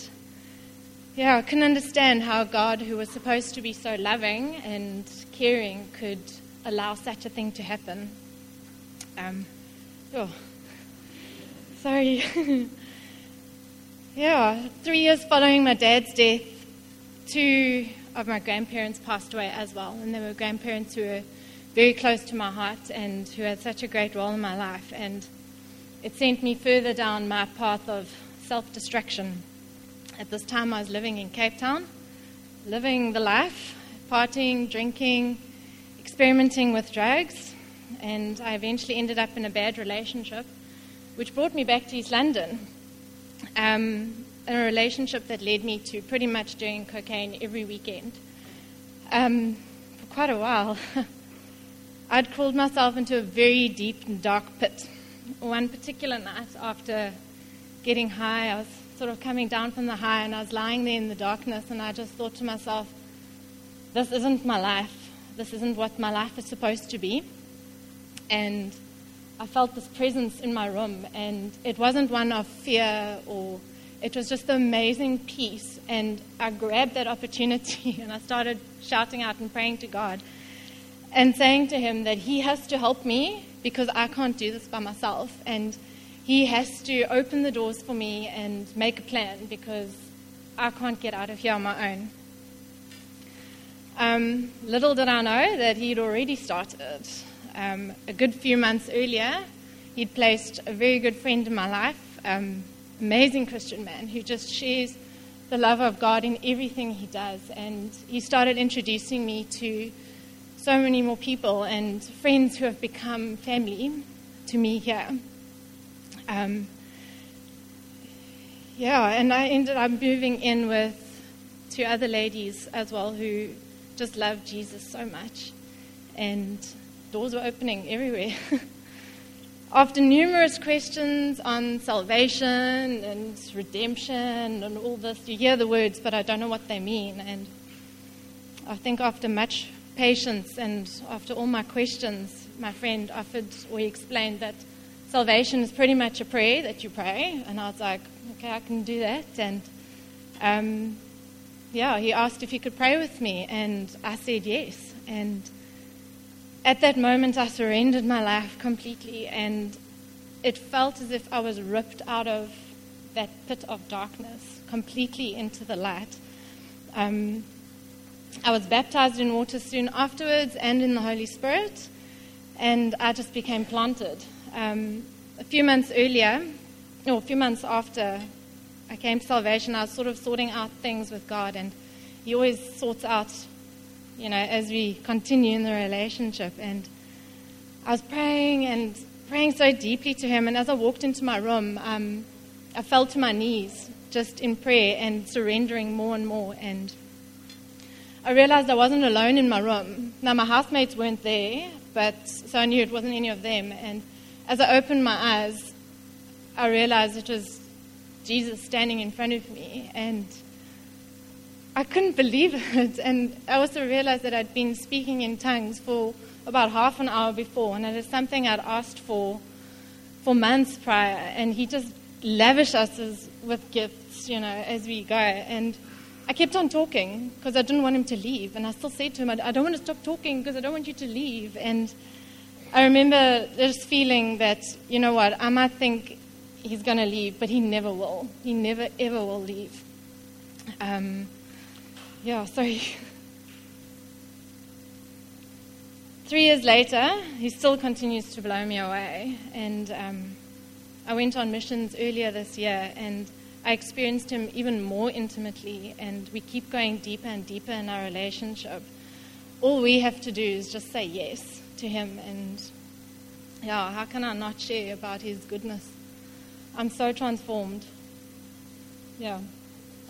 yeah, I couldn't understand how God, who was supposed to be so loving and caring, could allow such a thing to happen. Um, oh, sorry. yeah, three years following my dad's death, two of my grandparents passed away as well, and they were grandparents who were very close to my heart and who had such a great role in my life. And it sent me further down my path of self destruction. At this time, I was living in Cape Town, living the life, partying, drinking, experimenting with drugs, and I eventually ended up in a bad relationship, which brought me back to East London. Um, a relationship that led me to pretty much doing cocaine every weekend. Um, for quite a while. I'd crawled myself into a very deep and dark pit. One particular night, after getting high, I was sort of coming down from the high and I was lying there in the darkness, and I just thought to myself, this isn't my life. This isn't what my life is supposed to be. And I felt this presence in my room, and it wasn't one of fear or it was just amazing peace. And I grabbed that opportunity and I started shouting out and praying to God and saying to him that he has to help me because I can't do this by myself. And he has to open the doors for me and make a plan because I can't get out of here on my own. Um, little did I know that he'd already started. Um, a good few months earlier, he'd placed a very good friend in my life, um, amazing Christian man who just shares the love of God in everything he does. And he started introducing me to so many more people and friends who have become family to me here. Um, yeah, and I ended up moving in with two other ladies as well who just loved Jesus so much. And doors were opening everywhere. After numerous questions on salvation and redemption and all this, you hear the words, but I don't know what they mean. And I think after much patience and after all my questions, my friend offered or explained that salvation is pretty much a prayer that you pray. And I was like, okay, I can do that. And um, yeah, he asked if he could pray with me, and I said yes. And at that moment, I surrendered my life completely, and it felt as if I was ripped out of that pit of darkness completely into the light. Um, I was baptized in water soon afterwards and in the Holy Spirit, and I just became planted. Um, a few months earlier, or a few months after I came to salvation, I was sort of sorting out things with God, and He always sorts out, you know, as we continue in the relationship. And I was praying and praying so deeply to Him, and as I walked into my room, um, I fell to my knees just in prayer and surrendering more and more. And I realized I wasn't alone in my room. Now, my housemates weren't there, but so I knew it wasn't any of them. And as I opened my eyes, I realized it was Jesus standing in front of me. And I couldn't believe it. And I also realized that I'd been speaking in tongues for about half an hour before, and it is something I'd asked for for months prior. And he just lavished us as, with gifts, you know, as we go. And I kept on talking because I didn't want him to leave. And I still said to him, I don't want to stop talking because I don't want you to leave. And I remember this feeling that, you know what, I might think he's going to leave, but he never will. He never, ever will leave. Um, yeah, sorry. Three years later, he still continues to blow me away. And um, I went on missions earlier this year, and I experienced him even more intimately, and we keep going deeper and deeper in our relationship. All we have to do is just say yes to him, and yeah, how can I not share about his goodness? I'm so transformed. Yeah,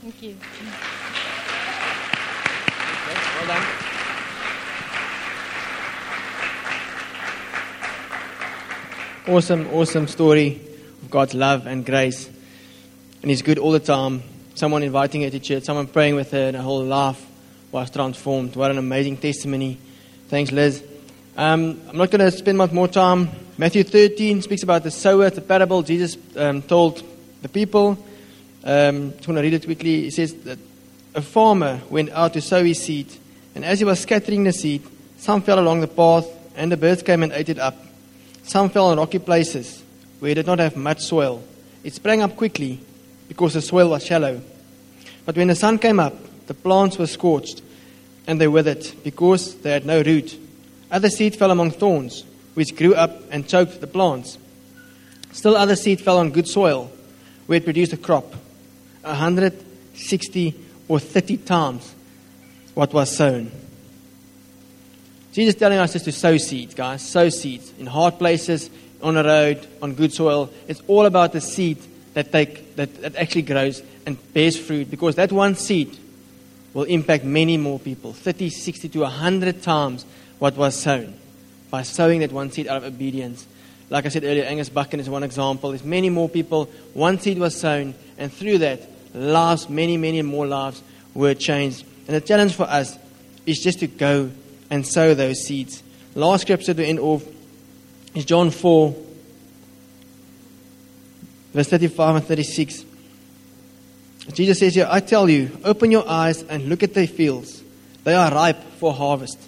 thank you. Okay, well done. Awesome, awesome story of God's love and grace. And He's good all the time. Someone inviting her to church, someone praying with her, and her whole life was transformed. What an amazing testimony. Thanks, Liz. Um, I'm not going to spend much more time. Matthew 13 speaks about the sower, the parable Jesus um, told the people. Um, just want to read it quickly. It says that a farmer went out to sow his seed, and as he was scattering the seed, some fell along the path, and the birds came and ate it up. Some fell on rocky places where it did not have much soil. It sprang up quickly because the soil was shallow. But when the sun came up, the plants were scorched, and they withered because they had no root. Other seed fell among thorns, which grew up and choked the plants. Still other seed fell on good soil, where it produced a crop, a hundred, sixty, or thirty times what was sown. Jesus is telling us just to sow seeds, guys. Sow seeds in hard places, on a road, on good soil. It's all about the seed that, take, that, that actually grows and bears fruit because that one seed will impact many more people 30, 60 to 100 times what was sown by sowing that one seed out of obedience. Like I said earlier, Angus Buchan is one example. There's many more people. One seed was sown, and through that, lives, many, many more lives were changed. And the challenge for us is just to go and sow those seeds. Last scripture to end off is John 4, verse 35 and 36. Jesus says here, I tell you, open your eyes and look at the fields. They are ripe for harvest.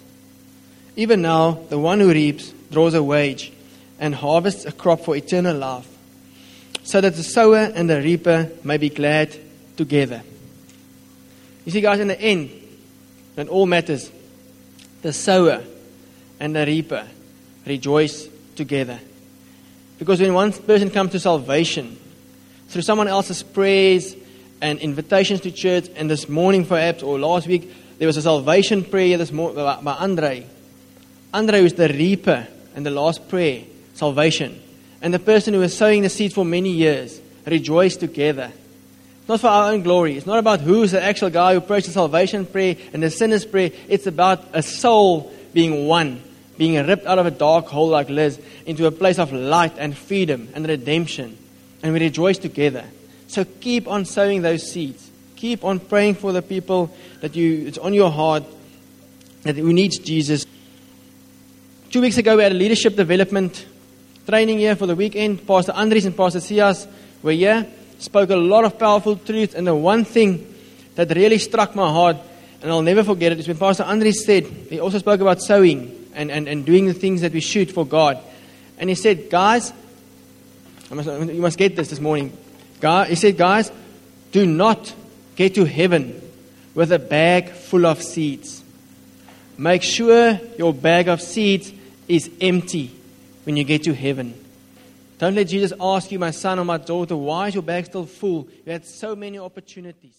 Even now, the one who reaps draws a wage and harvests a crop for eternal life, so that the sower and the reaper may be glad together. You see, guys, in the end, when all matters, the sower and the reaper rejoice together. Because when one person comes to salvation through someone else's prayers and invitations to church, and this morning perhaps or last week there was a salvation prayer this morning by Andre. Andre was the reaper and the last prayer, salvation. And the person who was sowing the seed for many years rejoiced together. Not for our own glory. It's not about who's the actual guy who prays the salvation prayer and the sinner's prayer. It's about a soul being one, being ripped out of a dark hole like Liz into a place of light and freedom and redemption. And we rejoice together. So keep on sowing those seeds. Keep on praying for the people that you it's on your heart that who needs Jesus. Two weeks ago we had a leadership development training here for the weekend. Pastor Andres and Pastor Sias were here, spoke a lot of powerful truth, and the one thing that really struck my heart, and I'll never forget it, is when Pastor Andres said, he also spoke about sowing and, and, and doing the things that we should for God. And he said, guys, must, you must get this this morning. God, he said, guys, do not get to heaven with a bag full of seeds. Make sure your bag of seeds is empty when you get to heaven. Don't let Jesus ask you, my son or my daughter, why is your bag still full? You had so many opportunities.